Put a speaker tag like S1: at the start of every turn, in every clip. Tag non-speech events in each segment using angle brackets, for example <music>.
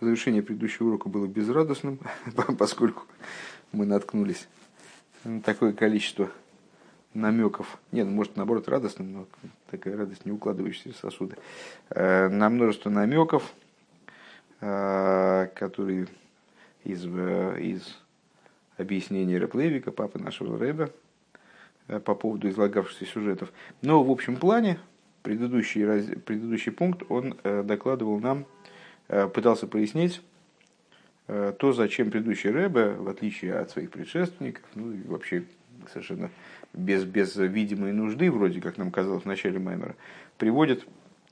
S1: Завершение предыдущего урока было безрадостным, <laughs> поскольку мы наткнулись на такое количество намеков. Нет, ну, может, наоборот, радостным, но такая радость не укладывающаяся в сосуды. Э, на множество намеков, э, которые из, э, из объяснений Реплевика, папы нашего Рэба, по поводу излагавшихся сюжетов. Но в общем плане предыдущий, предыдущий пункт он докладывал нам пытался прояснить э, то, зачем предыдущий Рэбе, в отличие от своих предшественников, ну и вообще совершенно без, без видимой нужды, вроде как нам казалось в начале Маймера, приводит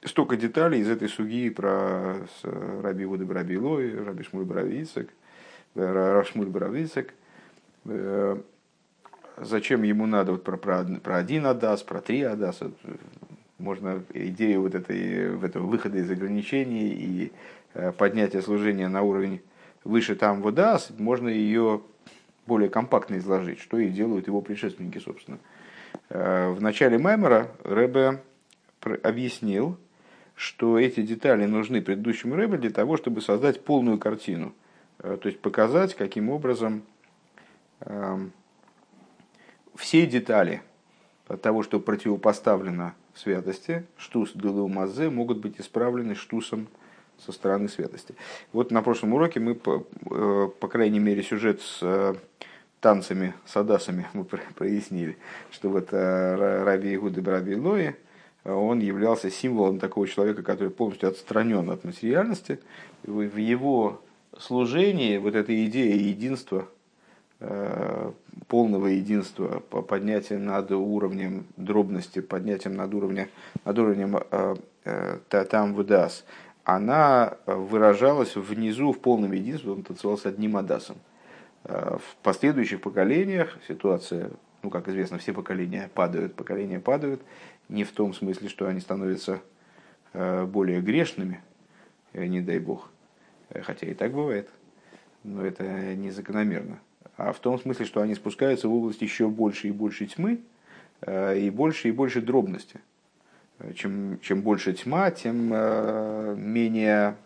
S1: столько деталей из этой суги про Раби Вуды Браби Лой, Раби Шмуль Бравицек, э, Рашмуль Бравицек, зачем ему надо вот про, про, про один Адас, про три Адаса, можно идею вот этой, этого выхода из ограничений и Э, поднятия служения на уровень выше там вода, можно ее более компактно изложить, что и делают его предшественники, собственно. Э, в начале Маймера Рэбе объяснил, что эти детали нужны предыдущему Рэбе для того, чтобы создать полную картину. Э, то есть показать, каким образом эм, все детали того, что противопоставлено святости, штус делу могут быть исправлены штусом со стороны святости. Вот на прошлом уроке мы, по, э, по крайней мере, сюжет с э, танцами, с адасами мы прояснили, что вот э, Раби Игуды Браби Лои, он являлся символом такого человека, который полностью отстранен от материальности. В его служении вот эта идея единства, полного единства, поднятия над уровнем дробности, поднятием над уровнем, над уровнем там выдаст, она э, выражалась внизу в полном единстве, он танцевался одним адасом. Э, в последующих поколениях ситуация, ну, как известно, все поколения падают, поколения падают, не в том смысле, что они становятся э, более грешными, не дай бог, хотя и так бывает, но это незакономерно, а в том смысле, что они спускаются в область еще больше и больше тьмы, и больше и больше дробности – чем, чем больше тьма, тем э, менее,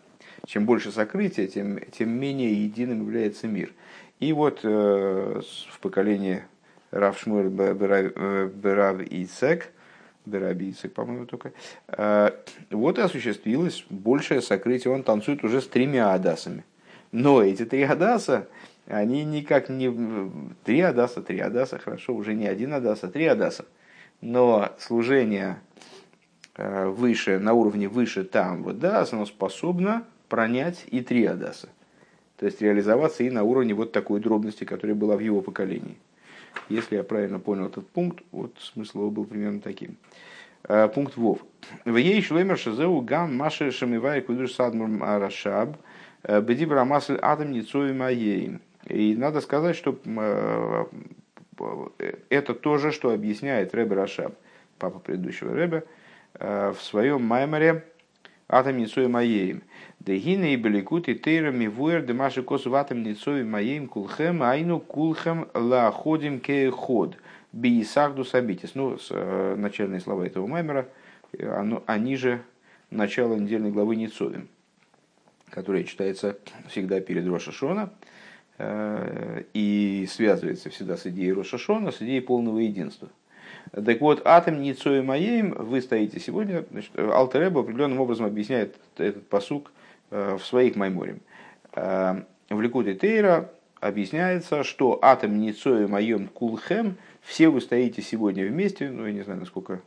S1: чем больше сокрытия, тем, тем менее единым является мир. И вот э, в поколении Рав Шмуэль Берав Ицек, Бераби Ицек, по-моему, только, э, вот и осуществилось большее сокрытие. Он танцует уже с тремя адасами. Но эти три адаса, они никак не... Три адаса, три адаса, хорошо, уже не один адаса, три адаса. Но служение Э, выше, на уровне выше там вот да, оно способно пронять и три адаса. То есть реализоваться и на уровне вот такой дробности, которая была в его поколении. Если я правильно понял этот пункт, вот смысл его был примерно таким. Э, пункт Вов. В ей шлемер шазеу гам маши шамивай кудуш садмур арашаб э, бедибра масль атом ницови моей. И надо сказать, что это то же, что объясняет Ребе Рашаб, папа предыдущего Ребе, Э, в своем майморе атом ницой моеем. Дегины и беликут и тейрами вуэр де маши косу атом ницой моеем кулхем айну кулхем ла ходим ке ход. Биисахду сабитис. Ну, э, начальные слова этого маймера, они же начало недельной главы Ницовим, которая читается всегда перед Рошашона э, и связывается всегда с идеей Рошашона, с идеей полного единства – так вот, атом Ницои Маеем, вы стоите сегодня, значит, Алтереба определенным образом объясняет этот посук э, в своих майморем. Э, в Ликуте Тейра объясняется, что атом Ницои Маем Кулхем, все вы стоите сегодня вместе, ну, я не знаю, насколько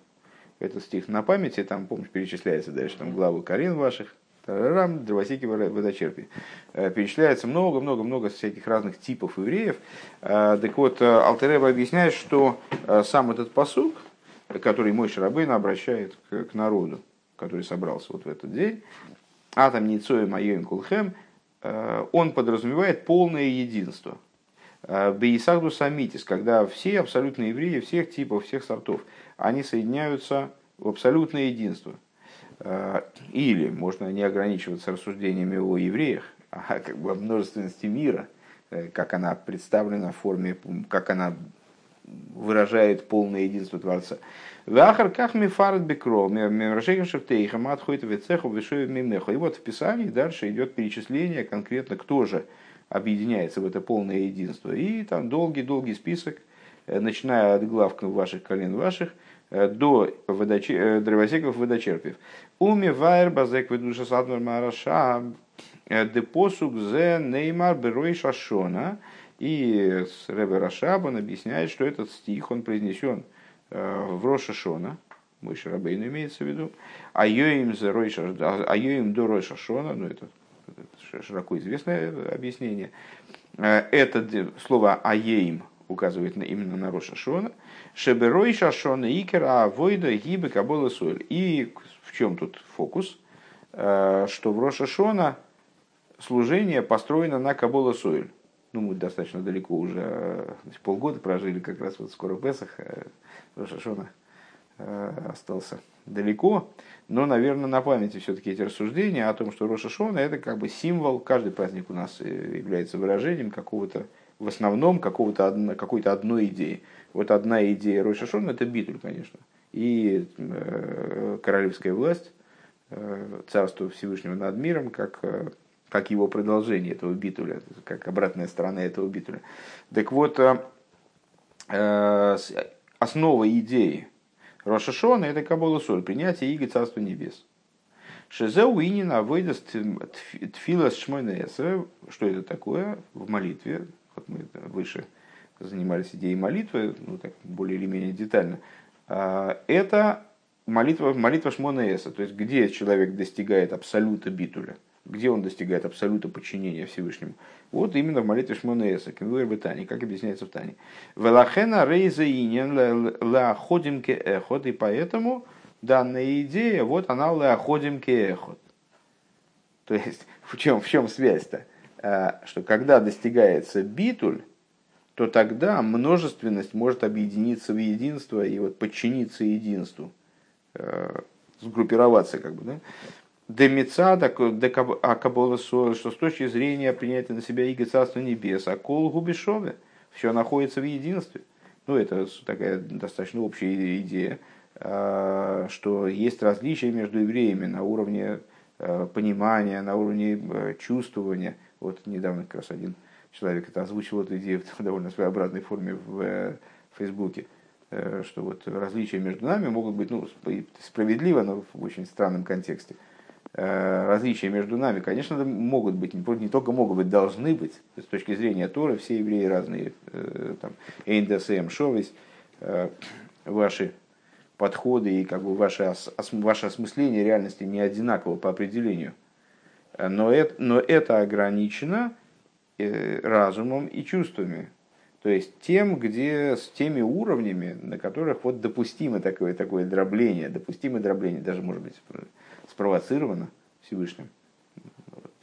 S1: этот стих на памяти, там, помнишь, перечисляется дальше там главы Карин ваших, Тарарам, дровосеки водочерпи. Э, перечисляется много-много-много всяких разных типов евреев. Э, так вот, э, Алтереба объясняет, что сам этот посук, который мой Шарабейн обращает к народу, который собрался вот в этот день, атом Ницоя Майоим Кулхем, он подразумевает полное единство. Бейсагду Самитис, когда все абсолютные евреи всех типов, всех сортов, они соединяются в абсолютное единство – или можно не ограничиваться рассуждениями о евреях, а <laughs> как бы о множественности мира, э, как она представлена в форме, как она выражает полное единство Творца. ואחר כך מפרט בקרא, מראשיכם שבטיכם, עד חוטב עציך, ושואב מימיך. И вот в Писании дальше идет перечисление конкретно, кто же объединяется в это полное единство. И там долгий-долгий список, э, начиная от глав ваших колен ваших, до водочер... дровосеков водочерпиев. ומבאר בזה כבוד קדושת אדמו"ר מהרש"ב דפסוק זה נאמר בראש השנה. И Ребе Рашаб, он объясняет, что этот стих, он произнесен в Роша Шона, мой Шарабейну имеется в виду, а Йоим до Роша Шона, ну это широко известное объяснение, это слово Аеим указывает именно на Роша Шона, Шеберой Шашона Икера Авойда Гибы Кабола Соль. И в чем тут фокус? Что в Роша Шона служение построено на Кабола Соль. Ну, мы достаточно далеко уже, значит, полгода прожили, как раз вот скоро Песах, Рошашона остался далеко, но, наверное, на памяти все-таки эти рассуждения о том, что Рошашона это как бы символ, каждый праздник у нас э, является выражением какого-то, в основном какого-то, какой-то одной идеи. Вот одна идея Рошашона это битуль, конечно, и э, королевская власть, э, царство Всевышнего над миром, как э, как его продолжение этого битуля, как обратная сторона этого битуля. Так вот, основа идеи Рошашона – это Кабола Соль, принятие Иго Царства Небес. Шезеу Инина выйдет тфила шмойнеса. Что это такое в молитве? Мы выше занимались идеей молитвы, ну так более или менее детально. А, это молитва, молитва Шмонеса, то есть где человек достигает абсолюта битуля – где он достигает абсолюта подчинения Всевышнему. Вот именно в молитве Шмонеса, Кенвуэр Бетани, как объясняется в Тане. Велахена рейза инен лаходим ке эхот, и поэтому данная идея, вот она лаходим ке эхот. То есть, в чем, в чем связь-то? А, что когда достигается битуль, то тогда множественность может объединиться в единство и вот подчиниться единству, э, сгруппироваться как бы, да? Демица, а Кабола что с точки зрения принятия на себя Иго Царства Небес, а Кол Губишове, все находится в единстве. Ну, это такая достаточно общая идея, а, что есть различия между евреями на уровне понимания, на уровне чувствования. Вот недавно как раз один человек это озвучил эту идею в <laughs> довольно своеобразной форме в э, Фейсбуке, э, что вот различия между нами могут быть ну, справедливо, но в очень странном контексте. Э, различия между нами, конечно, могут быть, не только могут быть, должны быть. С точки зрения Торы все евреи разные. Там, Эйндасэм, Шовис, э, ваши подходы и как бы ваше, ваше осмысление реальности не одинаково по определению. Но это, но это ограничено разумом и чувствами. То есть тем, где с теми уровнями, на которых вот допустимо такое, такое дробление, допустимо дробление, даже может быть спровоцировано Всевышним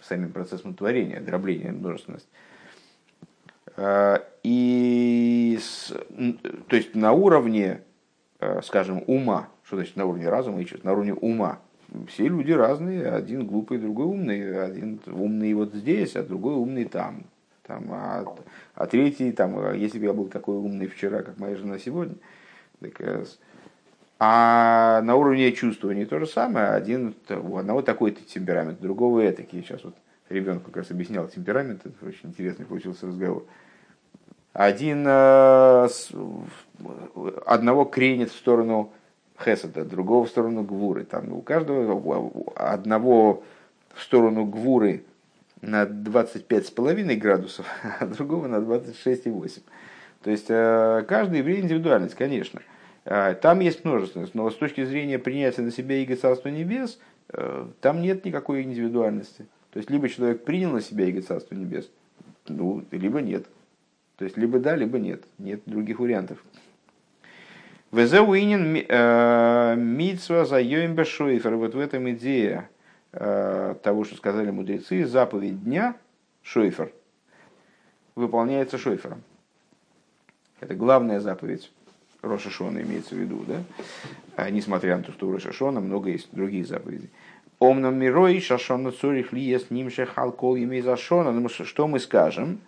S1: самим процессом творения, дробления, множественность. А, и то есть на уровне, скажем, ума, что значит на уровне разума и чувств, на уровне ума, все люди разные, один глупый, другой умный, один умный вот здесь, а другой умный там. там а, а третий, там, если бы я был такой умный вчера, как моя жена сегодня, так а на уровне чувствования то же самое. Один, у одного такой-то темперамент, у другого этакий. Сейчас вот ребенку как раз объяснял темперамент, это очень интересный получился разговор. Один э, одного кренит в сторону Хесада, другого в сторону Гвуры. Там у каждого одного в сторону Гвуры на 25,5 градусов, <laughs> а другого на 26,8. То есть э, каждый еврей индивидуальность, конечно. А, там есть множественность, но с точки зрения принятия на себя Иго Царства Небес, э, там нет никакой индивидуальности. То есть, либо человек принял на себя Иго Царство Небес, ну, либо нет. То есть, либо да, либо нет. Нет других вариантов. Везеуинин э, митсва за Шойфер. Вот в этом идея э, того, что сказали мудрецы, заповедь дня Шойфер выполняется Шойфером. Это главная заповедь Рошашона имеется в виду, да? А, несмотря на то, что у Рошашона много есть других заповедей. Омном мирой шашона цурих ли с ним шехалкол имей зашона. Ну, что мы скажем?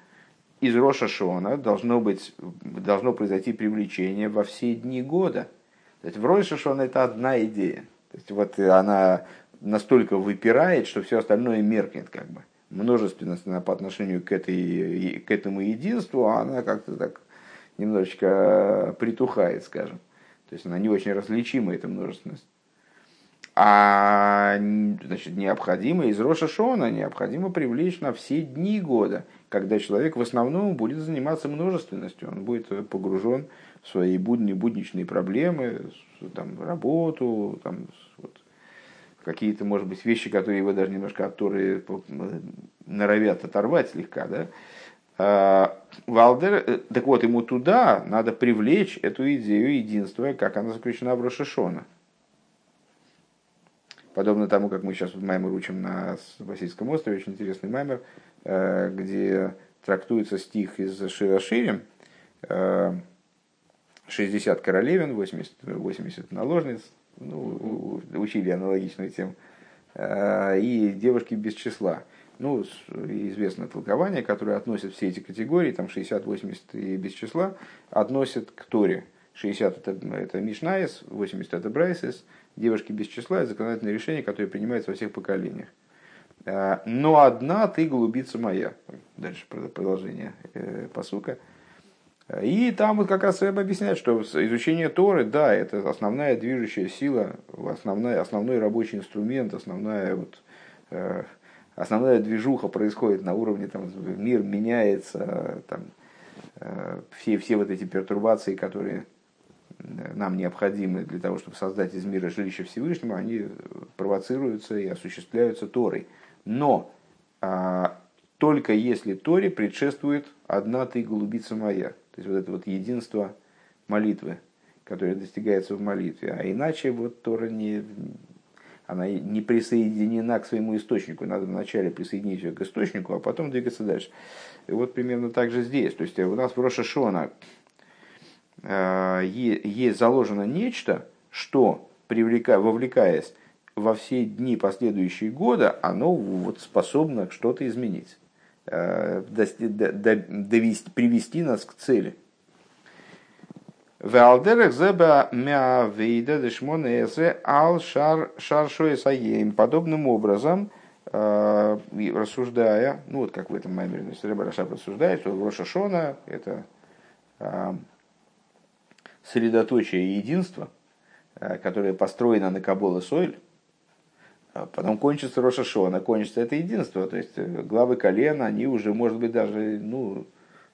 S1: Из Роша Шона должно, быть, должно произойти привлечение во все дни года. То есть в Роша Шона это одна идея. То есть вот она настолько выпирает, что все остальное меркнет как бы. Множественность по отношению к, этой, к этому единству, она как-то так немножечко притухает, скажем. То есть она не очень различима, эта множественность. А значит, необходимо из Роша Шона необходимо привлечь на все дни года, когда человек в основном будет заниматься множественностью, он будет погружен в свои будни, будничные проблемы, там, работу, там, вот, какие-то, может быть, вещи, которые его даже немножко от Торы норовят оторвать слегка, да, а, Валдер, э, так вот, ему туда надо привлечь эту идею единства, как она заключена в Рошишона. Подобно тому, как мы сейчас вот маймер учим на Васильском острове, очень интересный маймер, э, где трактуется стих из Широширим, 60 королевин, 80, 80 наложниц, ну, учили аналогичную тему, э, и девушки без числа. Ну, известное толкование, которое относит все эти категории, там 60, 80 и без числа, относит к Торе. 60 это, это Мишнаис, 80 это Брайсис, девушки без числа это законодательное решение, которое принимается во всех поколениях. А, но одна ты голубица моя. Дальше продолжение э, посука. И там вот как раз Рэб объясняет, что изучение Торы, да, это основная движущая сила, основной, основной рабочий инструмент, основная, вот, э, основная движуха происходит на уровне, там, мир меняется, там, э, все, все вот эти пертурбации, которые нам необходимы для того, чтобы создать из мира жилище Всевышнего, они провоцируются и осуществляются Торой. Но а, только если Торе предшествует одна ты голубица моя. То есть вот это вот единство молитвы, которое достигается в молитве. А иначе вот Тора не, она не присоединена к своему источнику. Надо вначале присоединить ее к источнику, а потом двигаться дальше. И вот примерно так же здесь. То есть у нас в Роша Шона Э, есть заложено нечто, что, привлека, вовлекаясь во все дни последующие года, оно вот способно что-то изменить, э, довести, привести нас к цели. Валдерах зеба мявейда дешмонезе ал. Подобным образом, э, рассуждая, ну вот как в этом маймере, Рашаб рассуждает, что Роша Шона это средоточие единства, э, которое построено на Кабола Сойль, а потом кончится Рошашона, кончится это единство. То есть э, главы колена, они уже, может быть, даже ну,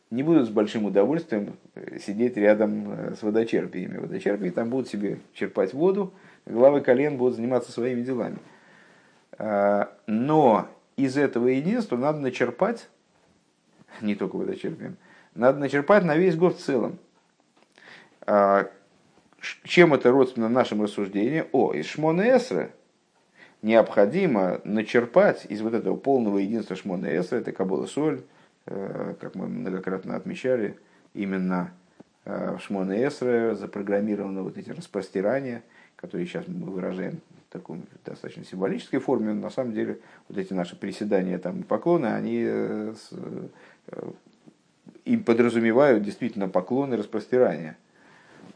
S1: не будут с большим удовольствием э, сидеть рядом с водочерпиями. Водочерпии там будут себе черпать воду, главы колен будут заниматься своими делами. Но из этого единства надо начерпать, не только водочерпием, надо начерпать на весь год в целом. А, чем это родственно нашим рассуждениям? О, из Шмона Эсра необходимо начерпать из вот этого полного единства Шмона Эсра, это Кабола Соль, э, как мы многократно отмечали, именно э, в Шмона Эсра запрограммированы вот эти распростирания, которые сейчас мы выражаем в такой достаточно символической форме, но на самом деле вот эти наши приседания там, и поклоны, они э, им подразумевают действительно поклоны распростирания –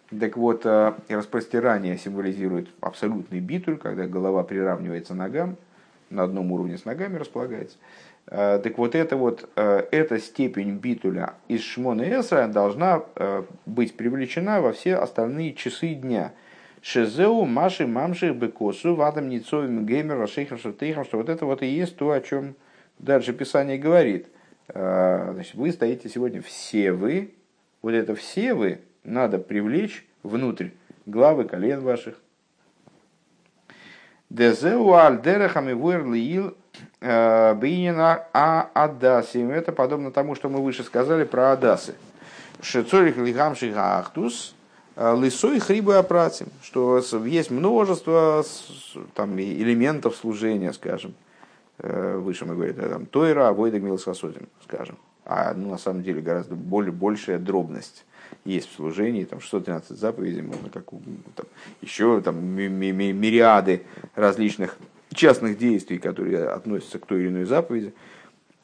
S1: так вот, э, распростирание символизирует абсолютный битуль, когда голова приравнивается ногам, на одном уровне с ногами располагается. Э, так вот, это вот, э, эта степень битуля из Шмона Эсра должна быть привлечена во все остальные часы дня. Шезеу, Маши, Мамши, Бекосу, Вадам, Ницовим, Геймер, Рашейхам, Шатейхам, что вот это вот и есть то, о чем дальше Писание говорит. Значит, вы стоите сегодня все вы, вот это все вы, надо привлечь внутрь главы колен ваших. Дезеу альдерахами вуэрлиил э, бинина а адасим. Это подобно тому, что мы выше сказали про адасы. Шецорих лихамших ахтус э, лисой хрибу апратим. Что есть множество там, элементов служения, скажем. Э, выше мы говорим, там, Тойра, Авойда Милсасодим, скажем. А ну, на самом деле гораздо более, большая дробность есть в служении, там 613 заповедей, можно как там, еще там мириады различных частных действий, которые относятся к той или иной заповеди.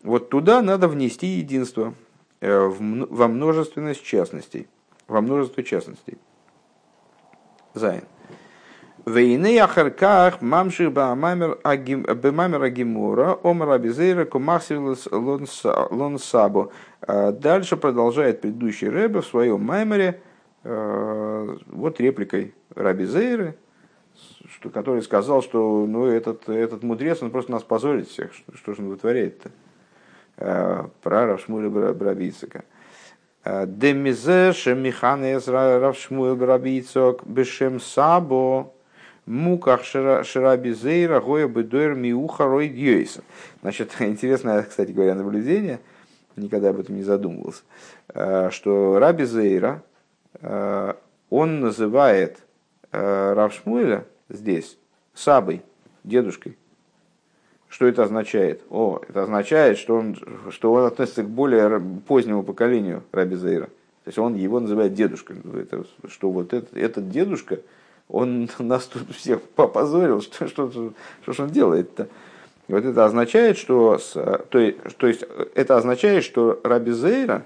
S1: Вот туда надо внести единство. во множественность частностей. Во множество частностей. Зайн. Вейны ахарках мамших бамамер агимура омар абизейра кумахсилус лонсабо. Дальше продолжает предыдущий рэбе в своем маймере вот репликой Раби Зейры, что, который сказал, что ну, этот, этот мудрец, он просто нас позорит всех. Что, что же он вытворяет-то? Э, про Равшмуля Брабицика. Э, Демизе шемиханес Равшмуля Брабицок бешем сабо муках ширабизейра гоя бедуэр миуха рой дьюйса. Значит, <laughs> интересное, кстати говоря, наблюдение, никогда об этом не задумывался, э, что Раби Зейра, он называет Равшмуэля здесь сабой, дедушкой. Что это означает? О, это означает, что он, что он относится к более позднему поколению Раби Зейра. То есть он его называет дедушкой. Это, что вот этот, этот дедушка, он <laughs> нас тут всех попозорил, <laughs> что, что, что, что, он делает-то? Вот это означает, что, то, то есть это означает, что Раби Зейра,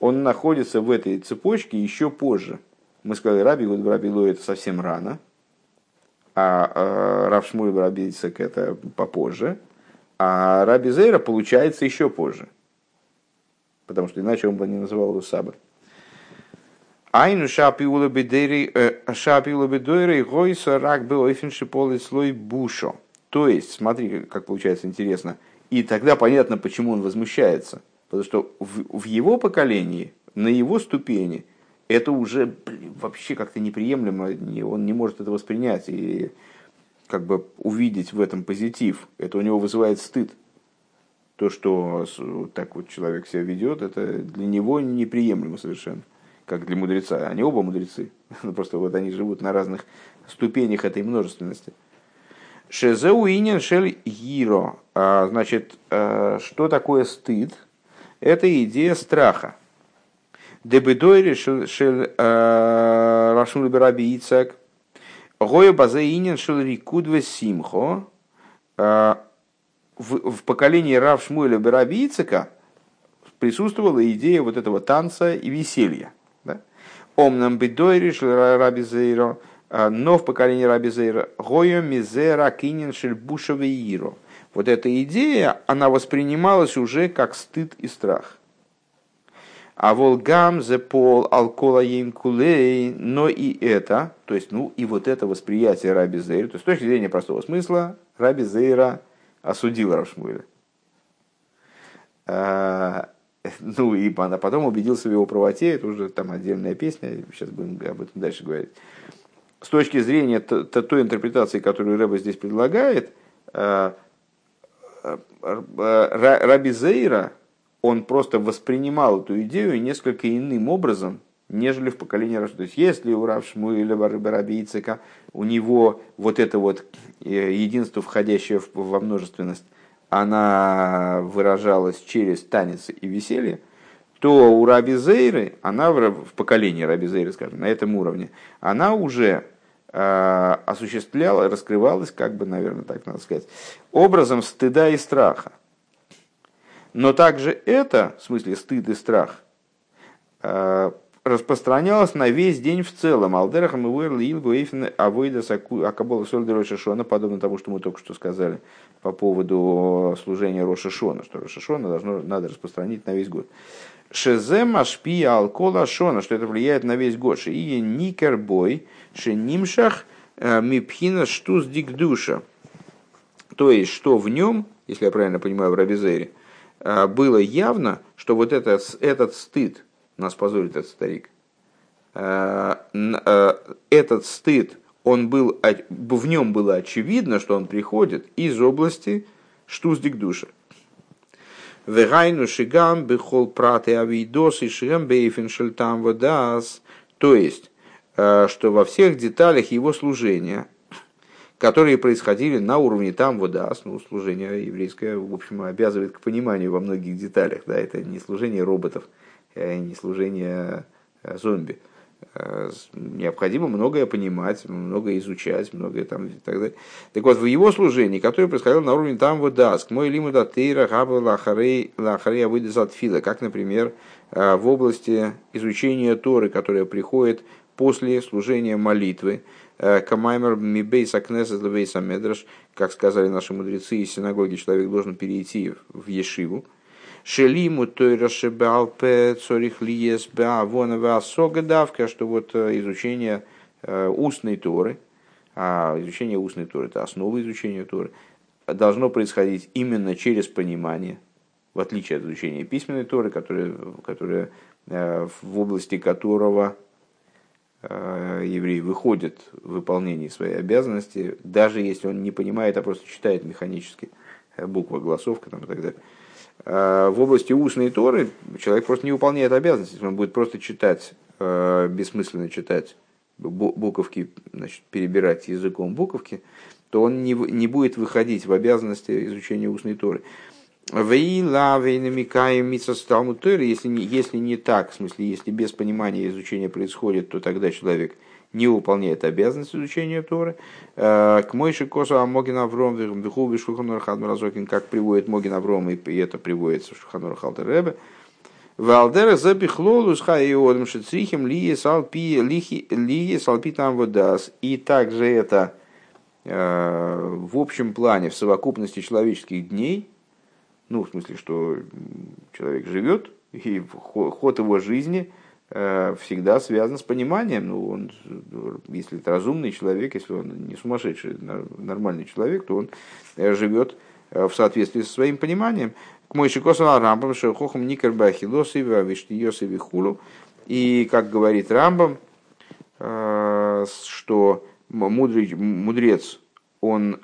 S1: он находится в этой цепочке еще позже. Мы сказали, Раби Гуд Раби Ло это совсем рано, а э, Рав Шмуль Рабицек это попозже, а Раби Зейра получается еще позже, потому что иначе он бы не называл его Саба. Айну шапиула бедери э, гойса рак был офиншиполый слой бушо. То есть, смотри, как получается интересно. И тогда понятно, почему он возмущается. Потому что в, в его поколении, на его ступени – это уже блин, вообще как-то неприемлемо, он не может это воспринять и как бы увидеть в этом позитив. Это у него вызывает стыд. То, что так вот человек себя ведет, это для него неприемлемо совершенно, как для мудреца. Они оба мудрецы, <laughs> просто вот они живут на разных ступенях этой множественности. Шезеуинен шель гиро. А, значит, а, что такое стыд? Это идея страха. Дебедойри шел э, Рашмул Бараби Ицак. Гоя базаинин шел Рикудве Симхо. Э, в поколении Рав Шмуэля Ицака присутствовала идея вот этого танца и веселья. Омнам бедойри шел Раби Зейро. Э, но в поколении Раби Зейра Гоя Мизера Кинин шел Бушавеиро. Вот эта идея, она воспринималась уже как стыд и страх. А волгам зе пол алкола кулей, но и это, то есть, ну, и вот это восприятие Раби Зейра, то есть, с точки зрения простого смысла, Раби Зейра осудил Равшмуэля. <laughs> Ну, и потом убедился в его правоте, это уже там отдельная песня, сейчас будем об этом дальше говорить. С точки зрения той интерпретации, которую Рэба здесь предлагает, а, а, Раби Зейра, он просто воспринимал эту идею несколько иным образом, нежели в поколении Раши. То есть, если у Рав Шмуэля Бараби у него вот это вот э, единство, входящее во множественность, она выражалась через танец и веселье, то у Раби Зейры, она в поколении Раби Зейры, скажем, на этом уровне, она уже э, осуществляла, раскрывалась, как бы, наверное, так надо сказать, образом стыда и страха. Но также это, в смысле стыд и страх, э, распространялось на весь день в целом. Алдерахам и Уэрл Эйфен Авойда Акабола Сольда Рошашона, подобно тому, что мы только что сказали по поводу служения Рошашона, что Рошашона должно, надо распространить на весь год. Шезем Ашпия Алкола Шона, что это влияет на весь год. И Никербой, Шенимшах э, Мипхина Штуз Дикдуша. То есть, что в нем, если я правильно понимаю, в Рабизере, Э, было явно, что вот этот, этот стыд, нас позорит этот старик, э, этот стыд, он был, в нем было очевидно, что он приходит из области штуздик душа. Вегайну шигам бихол праты авидос и шигам бейфен шельтам водас. То есть, что во всех деталях его служения – которые происходили на уровне там водас, ну, служение еврейское, в общем, обязывает к пониманию во многих деталях, да, это не служение роботов, э, не служение э, зомби, Э, необходимо многое понимать, многое изучать, многое там и так далее. Так вот, в его служении, которое происходило на уровне там вот даск, мой лиму датейра хаба лахарей лахарей авыдезатфила, как, например, э, в области изучения Торы, которая приходит после служения молитвы, э, Камаймер мибейс акнесес левейса медраш, как сказали наши мудрецы из синагоги, человек должен перейти в Ешиву, Шелиму той расшибалпе цорих лиес беавонова согадавка, что вот э, изучение э, устной Торы, а изучение устной Торы – это основа изучения Торы, должно происходить именно через понимание, в отличие от изучения письменной Торы, которая, которая э, в области которого еврей выходит в выполнении своей обязанности, даже если он не понимает, а просто читает механически буква, голосовка там, и так далее. Э, в области устной Торы человек просто не выполняет обязанности, он будет просто читать, э, бессмысленно читать буковки, значит, перебирать языком буковки, то он не, не будет выходить в обязанности изучения устной Торы. Если не, если не так, в смысле, если без понимания изучения происходит, то тогда человек не выполняет обязанность изучения Торы. Э, к Мойши Косу Амогин Авром Вихуби Шуханор Хадмаразокин, как приводит Могин Авром, и это приводится в Шуханор Халтеребе. Валдера запихлолу с хайодом шицрихим лие салпи лихи лие салпи там водас. И также это э, в общем плане, в совокупности человеческих дней, ну, в смысле, что человек живет, и ход его жизни – всегда связан с пониманием. Ну, он, если это разумный человек, если он не сумасшедший, нормальный человек, то он э, живет э, в соответствии со своим пониманием. К мой шикосу Рамбам, шехохам никер бахилосива, виштиосиви хулу. И, как говорит Рамбам, что мудрый, мудрец, он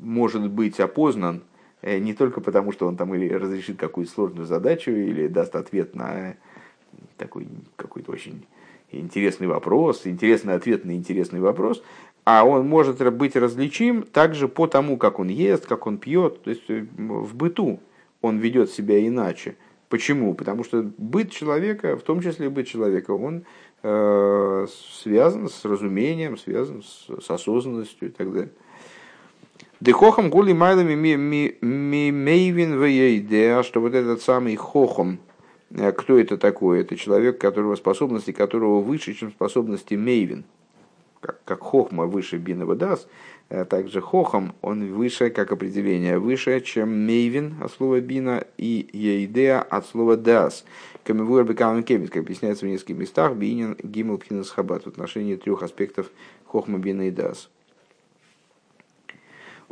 S1: может быть опознан не только потому, что он там или разрешит какую-то сложную задачу, или даст ответ на такой какой-то очень интересный вопрос, интересный ответ на интересный вопрос, а он может быть различим также по тому, как он ест, как он пьет, то есть э, в быту он ведет себя иначе. Почему? Потому что быт человека, в том числе быт человека, он э, связан с разумением, связан с, с осознанностью и так далее. Дехохом гули майлами мейвин вейдеа, что вот этот самый хохом, кто это такой? Это человек, которого способности которого выше, чем способности Мейвин. Как, как Хохма выше Бинова Дас, э, также Хохом, он выше, как определение, выше, чем Мейвин от слова Бина и Ейдеа от слова Дас. Камевуэр Бекаун Кемис, как объясняется в нескольких местах, Бинин Гимл Пхинас Хабат в отношении трех аспектов Хохма Бина и Дас.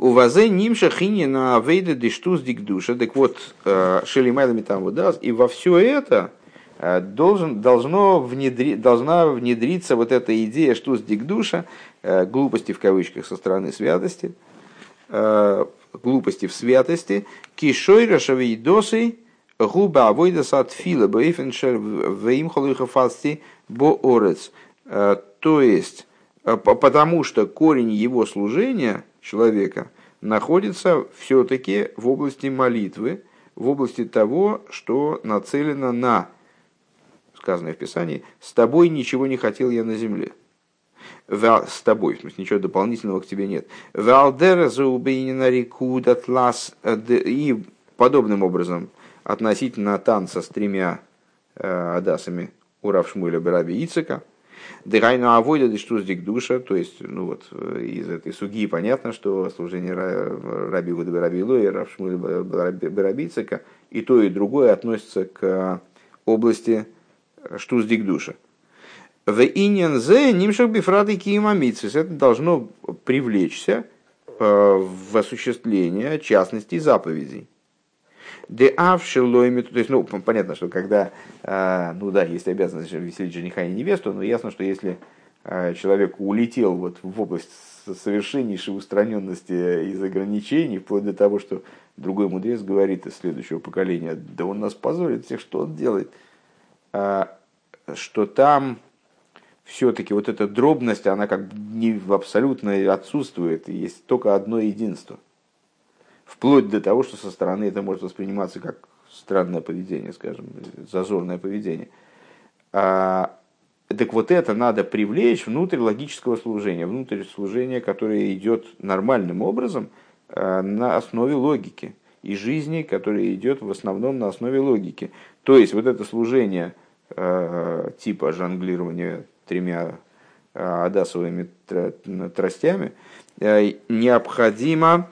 S1: У вазе нимша хини на вейде диштус дикдуша. Так вот, э, шелимайлами там вот и во все это э, должен, должно внедри, должна внедриться вот эта идея штус дикдуша, э, глупости в кавычках со стороны святости, глупости в святости, кишойра шавейдосой, губа авойда сатфила бейфеншер вейм холыхафасти бо орец. То есть, потому что корень его служения – человека находится все-таки в области молитвы, в области того, что нацелено на, сказанное в Писании, «с тобой ничего не хотел я на земле». С тобой, в смысле, ничего дополнительного к тебе нет. И подобным образом относительно танца с тремя э, адасами у Равшмуля Бараби Ицека – Дыхайну авойда здесь душа, то есть, ну вот, из этой суги понятно, что служение Раби Гуда и Равшмуля Барабицика и то, и другое относится к области штуздик душа. В иньян зе нимшах бифраты киимамицис. Это должно привлечься э, в осуществление частности заповедей. Де авшелойми, то есть, ну, понятно, что когда, а, ну да, есть обязанность веселить жениха и невесту, но ясно, что если а, человек улетел вот в область совершеннейшей устраненности из ограничений, вплоть до того, что другой мудрец говорит из следующего поколения, да он нас позорит всех, что он делает, а, что там все-таки вот эта дробность, она как бы не абсолютно отсутствует, есть только одно единство – Вплоть до того, что со стороны это может восприниматься как странное поведение, скажем, зазорное поведение. А Так вот это надо привлечь внутрь логического служения, внутрь служения, которое идет нормальным образом э, на основе логики и жизни, которая идет в основном на основе логики. То есть вот это служение э, типа жонглирования тремя э, адасовыми тростями необходимо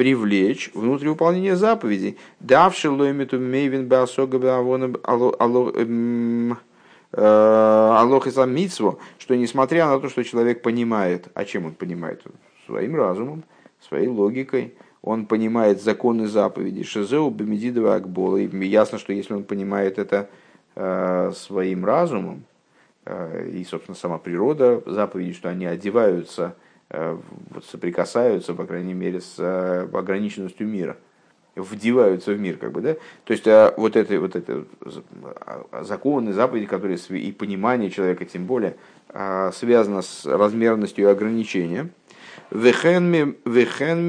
S1: привлечь внутрь выполнения заповедей. Давши лоймиту мейвин беасога Аллох и митсву, что несмотря на то, что человек понимает, а чем он понимает? Своим разумом, своей логикой, он понимает законы заповеди. Шизеу бемедидова акбола. И ясно, что если он понимает это э, своим разумом, э, и, собственно, сама природа заповеди, что они одеваются, э, вот, соприкасаются, по крайней мере, с э, ограниченностью мира – вдеваются в мир, как бы, да? То есть а, вот это, вот это а, законы, заповеди, которые и понимание человека, тем более, а, связано с размерностью и ограничением. Вехен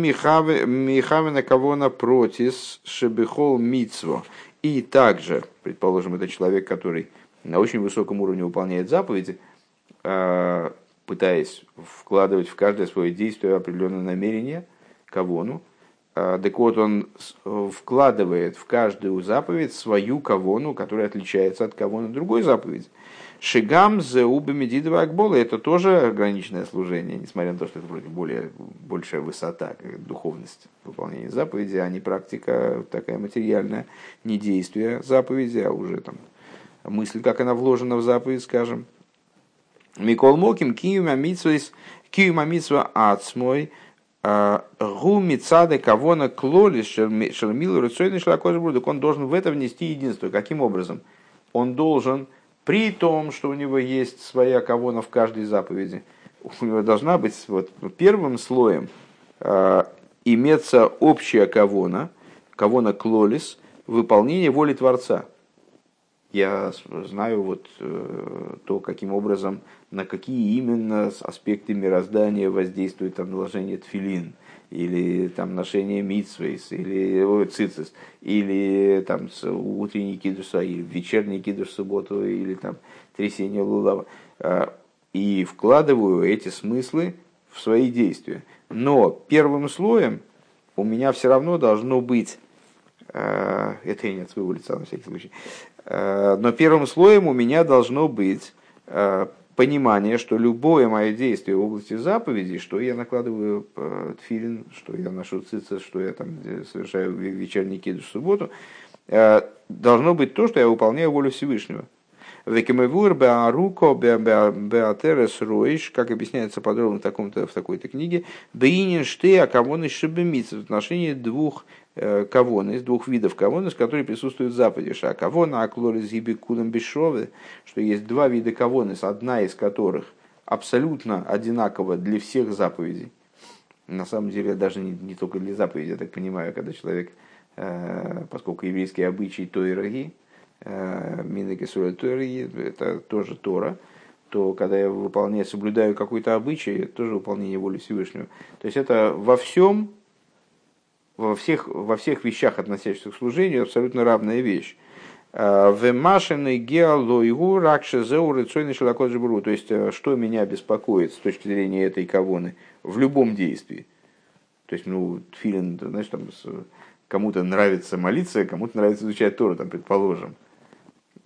S1: михавина кого на протис шебехол мицво. И также, предположим, это человек, который на очень высоком уровне выполняет заповеди, пытаясь вкладывать в каждое свое действие определенное намерение, кого, ну, а, так вот, он э, вкладывает в каждую заповедь свою кавону, которая отличается от кавона другой заповеди. Шигам за убами дидова акбола это тоже ограниченное служение, несмотря на то, что это вроде более большая высота, духовность выполнения заповеди, а не практика такая материальная, не действие заповеди, а уже там мысль, как она вложена в заповедь, скажем. Микол Моким, Киюма Митсва Ацмой, а, Гуми цады кавона клоли шермилу рыцойный шлакожбурдок, он должен в это внести единство. Каким образом? Он должен, при том, что у него есть своя кавона в каждой заповеди, у него должна быть вот, первым слоем э, иметься общая кавона, кавона клолис, выполнение воли Творца. Я знаю вот э, то, каким образом на какие именно аспекты мироздания воздействует там наложение тфилин, или там ношение митсвейс, или о, цицис, или там утренний кидуса, или вечерний кидуш субботу, или там трясение лулава. А, и вкладываю эти смыслы в свои действия. Но первым слоем у меня все равно должно быть, а, это я не от своего лица на всякий случай, но первым слоем у меня должно быть понимание, что любое мое действие в области заповедей, что я накладываю э, тфилин, что я ношу цицис, что я там совершаю вечерний кидыш в субботу, э, должно быть то, что я выполняю волю Всевышнего. Векемевур беаруко беатерес ройш, как объясняется подробно в, таком-то, в такой-то книге, бейнин шты акавон и шибемиц в отношении двух э, кавон, из двух видов кавон, из которых присутствуют заповеди. Ша кавона аклорис гиби кулам бешовы, что есть два вида кавон, одна из которых абсолютно одинакова для всех заповедей. На самом деле, даже не, не только для заповедей, я так понимаю, когда человек, э, поскольку еврейские обычаи то и роги, Э, Минеки Тори, это тоже Тора, то когда я выполняю, соблюдаю какой-то обычай, это тоже выполнение воли Всевышнего. То есть это во всем, во всех, во всех вещах, относящихся к служению, абсолютно равная вещь. Э, в машины геолойгу ракше зеуры цойны шелакоджибру. То есть, э, что меня беспокоит с точки зрения этой кавоны в любом действии. То есть, ну, филин, знаешь, там, кому-то нравится молиться, кому-то нравится изучать Тору, там, предположим.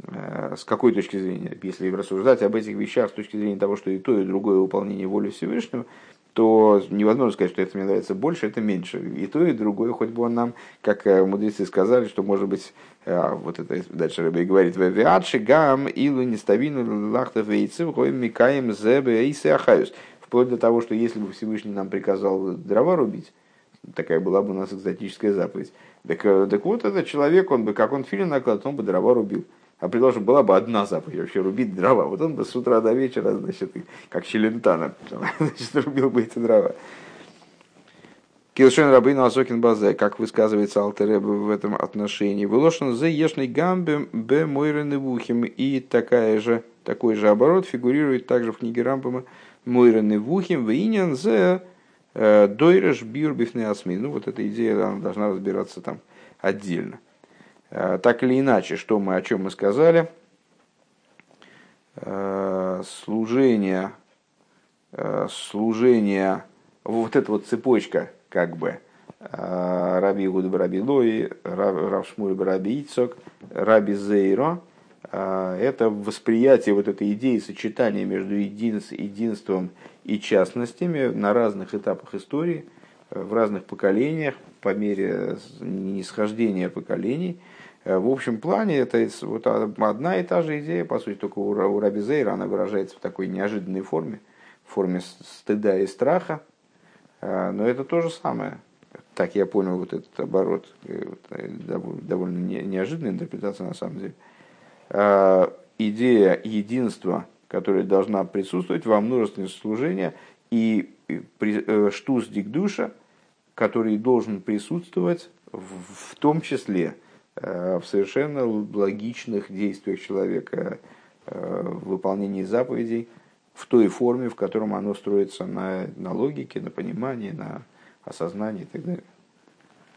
S1: Э, с какой точки зрения, если рассуждать об этих вещах с точки зрения того, что и то, и другое выполнение воли Всевышнего, то невозможно сказать, что это мне нравится больше, это меньше. И то, и другое, хоть бы он нам, как э, мудрецы сказали, что может быть, э, вот это дальше Рэбби говорит, «Веатши гам илу неставину лахтов вейцев хоем микаем зебе эйсе ахаюс». Вплоть до того, что если бы Всевышний нам приказал дрова рубить, такая была бы у нас экзотическая заповедь. Так, так вот, этот человек, он бы, как он филин накладывает, он бы дрова рубил. А предложим, была бы одна заповедь, вообще рубить дрова. Вот он бы с утра до вечера, значит, как Челентана, <laughs> значит, рубил бы эти дрова. Килшен Рабин Азокин Базе, как высказывается Алтереб в этом отношении. Выложен за ешный гамбе б мойрены вухим. И такая же, такой же оборот фигурирует также в книге Рамбама мойрены вухим винен за э, дойреш бир бифны асми. Ну вот эта идея она должна разбираться там отдельно. Э, так или иначе, что мы, о чем мы сказали, э, служение, служение, вот эта вот цепочка, как бы, Раби Гуд Раби Лои, Рав Шмуль Раби Ицок, Раби Зейро, это восприятие вот этой идеи сочетания между единством и частностями на разных этапах истории, в разных поколениях, по мере нисхождения поколений. В общем плане это вот одна и та же идея, по сути, только у, Раби Зейра она выражается в такой неожиданной форме, в форме стыда и страха. Но это то же самое так я понял вот этот оборот, э, э, довольно неожиданная интерпретация на самом деле. А, идея единства, которая должна присутствовать во множественном служении, и э, штус дикдуша, который должен присутствовать в том числе в совершенно логичных действиях человека, в выполнении заповедей, в той форме, в котором оно строится на, на логике, на понимании, на осознание и так далее.